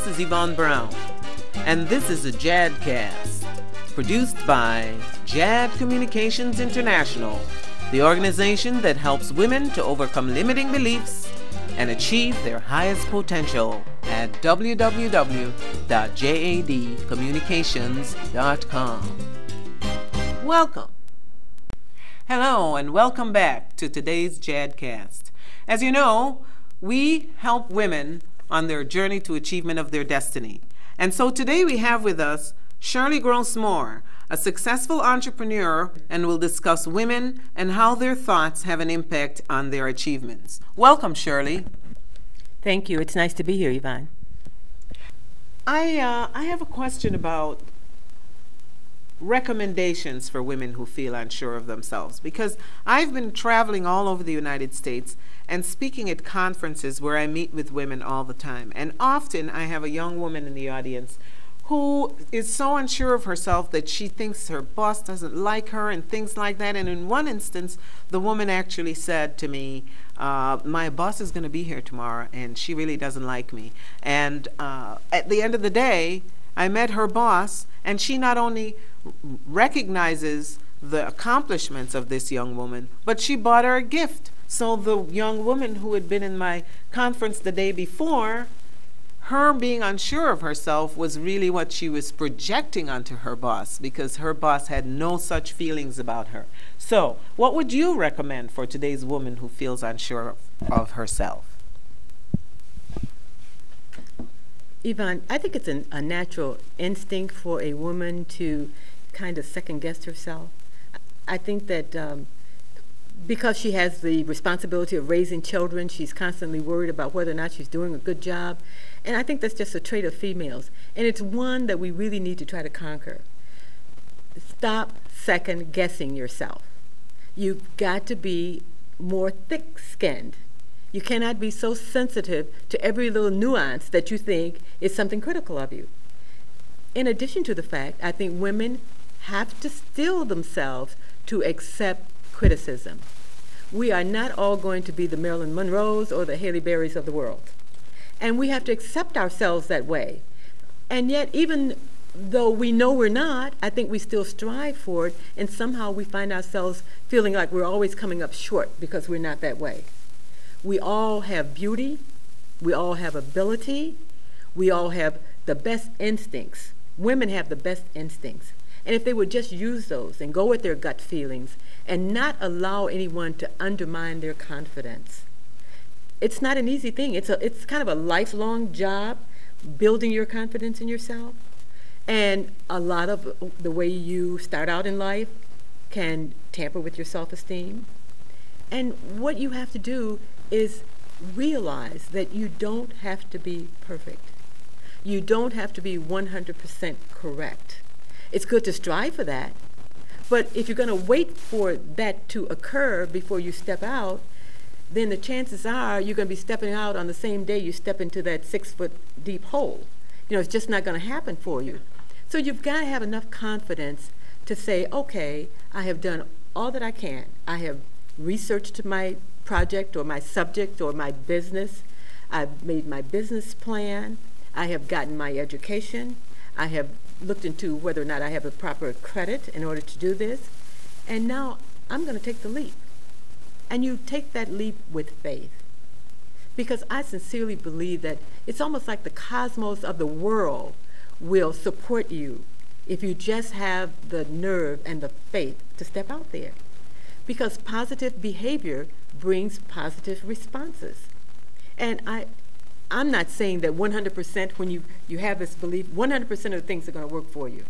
Hi, this is Yvonne Brown, and this is a JADcast, produced by JAD Communications International, the organization that helps women to overcome limiting beliefs and achieve their highest potential at www.jadcommunications.com. Welcome. Hello, and welcome back to today's JADcast. As you know, we help women on their journey to achievement of their destiny. And so today we have with us Shirley Gross-Moore, a successful entrepreneur, and will discuss women and how their thoughts have an impact on their achievements. Welcome, Shirley. Thank you. It's nice to be here, Yvonne. I, uh, I have a question about recommendations for women who feel unsure of themselves because I've been traveling all over the United States and speaking at conferences where I meet with women all the time. And often I have a young woman in the audience who is so unsure of herself that she thinks her boss doesn't like her and things like that. And in one instance, the woman actually said to me, uh, My boss is going to be here tomorrow and she really doesn't like me. And uh, at the end of the day, I met her boss, and she not only recognizes the accomplishments of this young woman, but she bought her a gift. So the young woman who had been in my conference the day before, her being unsure of herself was really what she was projecting onto her boss because her boss had no such feelings about her. So, what would you recommend for today's woman who feels unsure of herself? Yvonne, I think it's an, a natural instinct for a woman to kind of second guess herself. I think that um, because she has the responsibility of raising children, she's constantly worried about whether or not she's doing a good job. And I think that's just a trait of females. And it's one that we really need to try to conquer. Stop second guessing yourself. You've got to be more thick skinned you cannot be so sensitive to every little nuance that you think is something critical of you. In addition to the fact, I think women have to steel themselves to accept criticism. We are not all going to be the Marilyn Monroes or the Halle Berrys of the world. And we have to accept ourselves that way. And yet, even though we know we're not, I think we still strive for it, and somehow we find ourselves feeling like we're always coming up short because we're not that way. We all have beauty, we all have ability, we all have the best instincts. Women have the best instincts. And if they would just use those and go with their gut feelings and not allow anyone to undermine their confidence, it's not an easy thing. It's, a, it's kind of a lifelong job building your confidence in yourself. And a lot of the way you start out in life can tamper with your self esteem. And what you have to do is realize that you don't have to be perfect. You don't have to be 100% correct. It's good to strive for that. But if you're going to wait for that to occur before you step out, then the chances are you're going to be stepping out on the same day you step into that six foot deep hole. You know, it's just not going to happen for you. So you've got to have enough confidence to say, okay, I have done all that I can. I have researched my project or my subject or my business. I've made my business plan. I have gotten my education. I have looked into whether or not I have the proper credit in order to do this. And now I'm going to take the leap. And you take that leap with faith. Because I sincerely believe that it's almost like the cosmos of the world will support you if you just have the nerve and the faith to step out there. Because positive behavior brings positive responses. And I, I'm not saying that 100% when you, you have this belief, 100% of the things are going to work for you.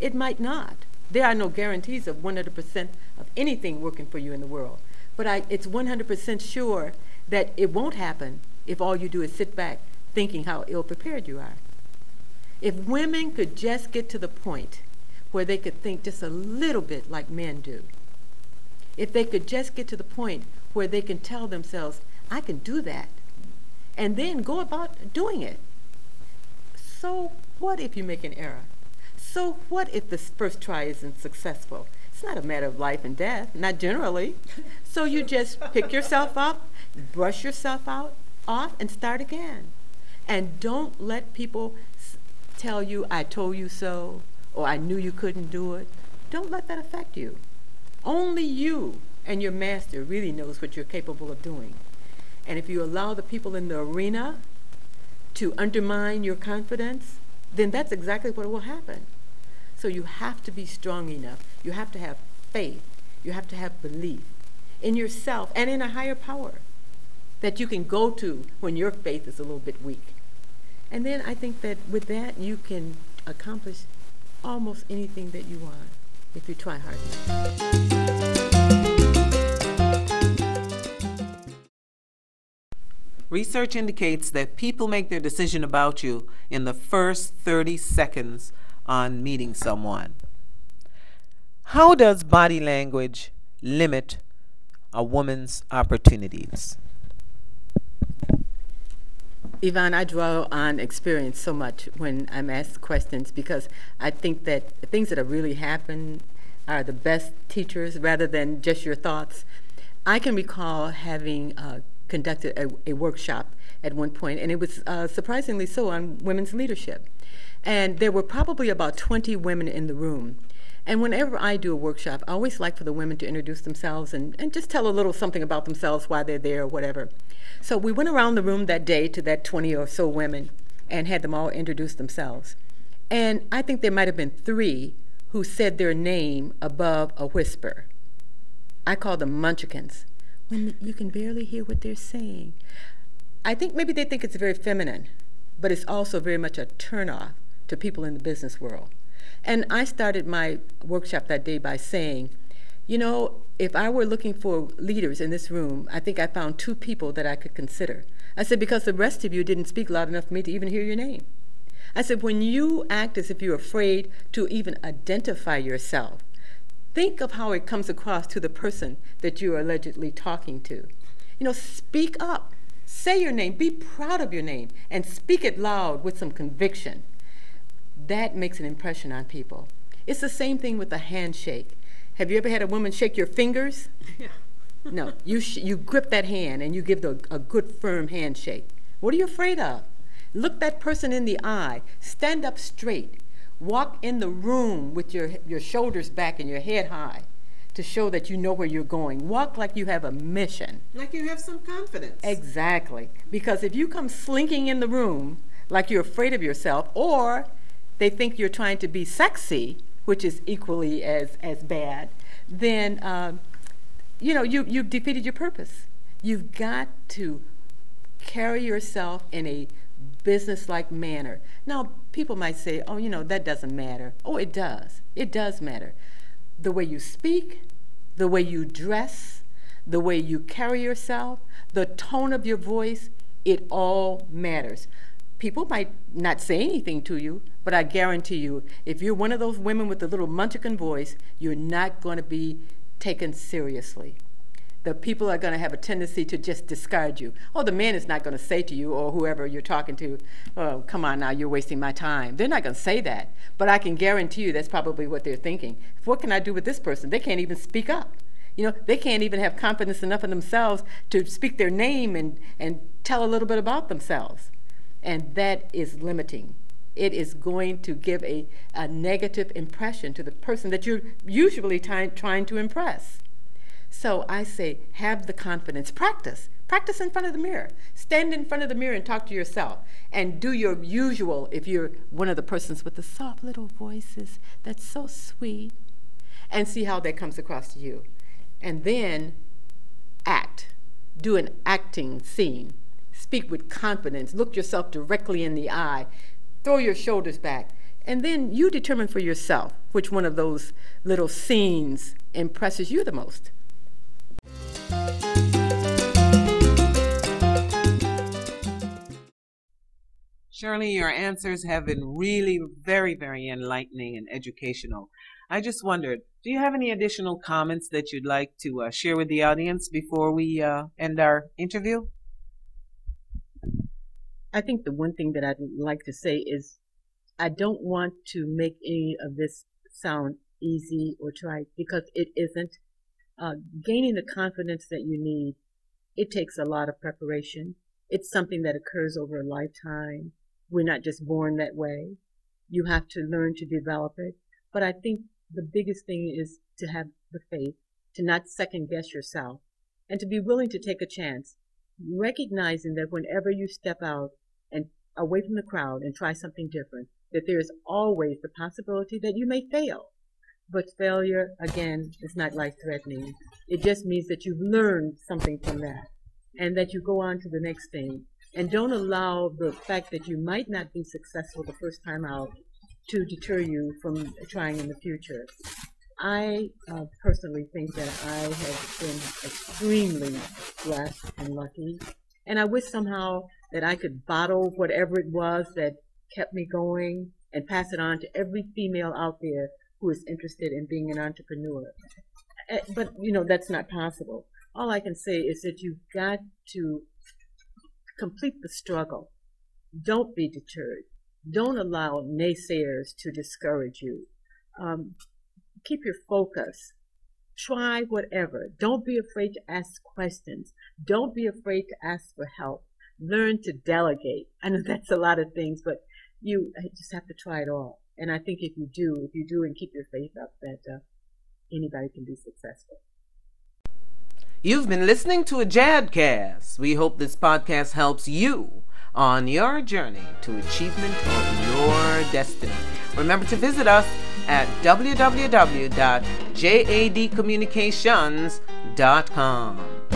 It might not. There are no guarantees of 100% of anything working for you in the world. But I, it's 100% sure that it won't happen if all you do is sit back thinking how ill prepared you are. If women could just get to the point where they could think just a little bit like men do, if they could just get to the point where they can tell themselves, I can do that, and then go about doing it. So what if you make an error? So what if the first try isn't successful? It's not a matter of life and death, not generally. So you just pick yourself up, brush yourself out, off, and start again. And don't let people tell you, I told you so, or I knew you couldn't do it. Don't let that affect you. Only you and your master really knows what you're capable of doing. And if you allow the people in the arena to undermine your confidence, then that's exactly what will happen. So you have to be strong enough. You have to have faith. You have to have belief in yourself and in a higher power that you can go to when your faith is a little bit weak. And then I think that with that, you can accomplish almost anything that you want if you try hard enough. Research indicates that people make their decision about you in the first 30 seconds on meeting someone. How does body language limit a woman's opportunities? Yvonne, I draw on experience so much when I'm asked questions because I think that things that have really happened are the best teachers rather than just your thoughts. I can recall having uh, conducted a, a, workshop at one point, and it was uh, surprisingly so on women's leadership. And there were probably about 20 women in the room. And whenever I do a workshop, I always like for the women to introduce themselves and, and just tell a little something about themselves, why they're there, or whatever. So we went around the room that day to that 20 or so women and had them all introduce themselves. And I think there might have been three who said their name above a whisper. I call them munchkins, when you can barely hear what they're saying. I think maybe they think it's very feminine, but it's also very much a turnoff to people in the business world. And I started my workshop that day by saying, you know, if I were looking for leaders in this room, I think I found two people that I could consider. I said, because the rest of you didn't speak loud enough for me to even hear your name. I said, when you act as if you're afraid to even identify yourself, think of how it comes across to the person that you're allegedly talking to. You know, speak up. Say your name. Be proud of your name and speak it loud with some conviction. That makes an impression on people. It's the same thing with a handshake. Have you ever had a woman shake your fingers? Yeah. no, you, sh- you grip that hand and you give the, a good firm handshake. What are you afraid of? Look that person in the eye. Stand up straight. Walk in the room with your, your shoulders back and your head high to show that you know where you're going. Walk like you have a mission. Like you have some confidence. Exactly. Because if you come slinking in the room like you're afraid of yourself, or they think you're trying to be sexy, which is equally as, as bad, then um, you know you, you've defeated your purpose. You've got to carry yourself in a business-like manner. Now, people might say, "Oh, you know that doesn't matter." Oh, it does. It does matter. The way you speak, the way you dress, the way you carry yourself, the tone of your voice, it all matters. People might not say anything to you, but I guarantee you, if you're one of those women with the little munchkin voice, you're not going to be taken seriously. The people are going to have a tendency to just discard you. Oh, the man is not going to say to you or whoever you're talking to, oh, come on now, you're wasting my time. They're not going to say that. But I can guarantee you that's probably what they're thinking. What can I do with this person? They can't even speak up. You know, they can't even have confidence enough in themselves to speak their name and, and tell a little bit about themselves. And that is limiting it is going to give a, a negative impression to the person that you're usually ty- trying to impress. So I say, have the confidence. Practice. Practice in front of the mirror. Stand in front of the mirror and talk to yourself. And do your usual if you're one of the persons with the soft little voices that's so sweet. And see how that comes across to you. And then act. Do an acting scene. Speak with confidence. Look yourself directly in the eye throw your shoulders back, and then you determine for yourself which one of those little scenes impresses you the most. Shirley, your answers have been really very, very enlightening and educational. I just wondered, do you have any additional comments that you'd like to uh, share with the audience before we uh, end our interview? I think the one thing that I'd like to say is I don't want to make any of this sound easy or try because it isn't. Uh, gaining the confidence that you need, it takes a lot of preparation. It's something that occurs over a lifetime. We're not just born that way. You have to learn to develop it. But I think the biggest thing is to have the faith, to not second guess yourself, and to be willing to take a chance, recognizing that whenever you step out and away from the crowd and try something different, that there is always the possibility that you may fail. But failure, again, is not life threatening. It just means that you've learned something from that and that you go on to the next thing. And don't allow the fact that you might not be successful the first time out to deter you from trying in the future. I uh, personally think that I have been extremely blessed and lucky. And I wish somehow that I could bottle whatever it was that kept me going and pass it on to every female out there who is interested in being an entrepreneur. Eh, but, you know, that's not possible. All I can say is that you've got to complete the struggle. Don't be deterred. Don't allow naysayers to discourage you. Um, keep your focus. Try whatever. Don't be afraid to ask questions. Don't be afraid to ask for help. Learn to delegate. I know that's a lot of things, but you just have to try it all. And I think if you do, if you do and keep your faith up, that uh, anybody can be successful. You've been listening to a Jadcast. We hope this podcast helps you on your journey to achievement of your destiny. Remember to visit us at www.jadcommunications.com.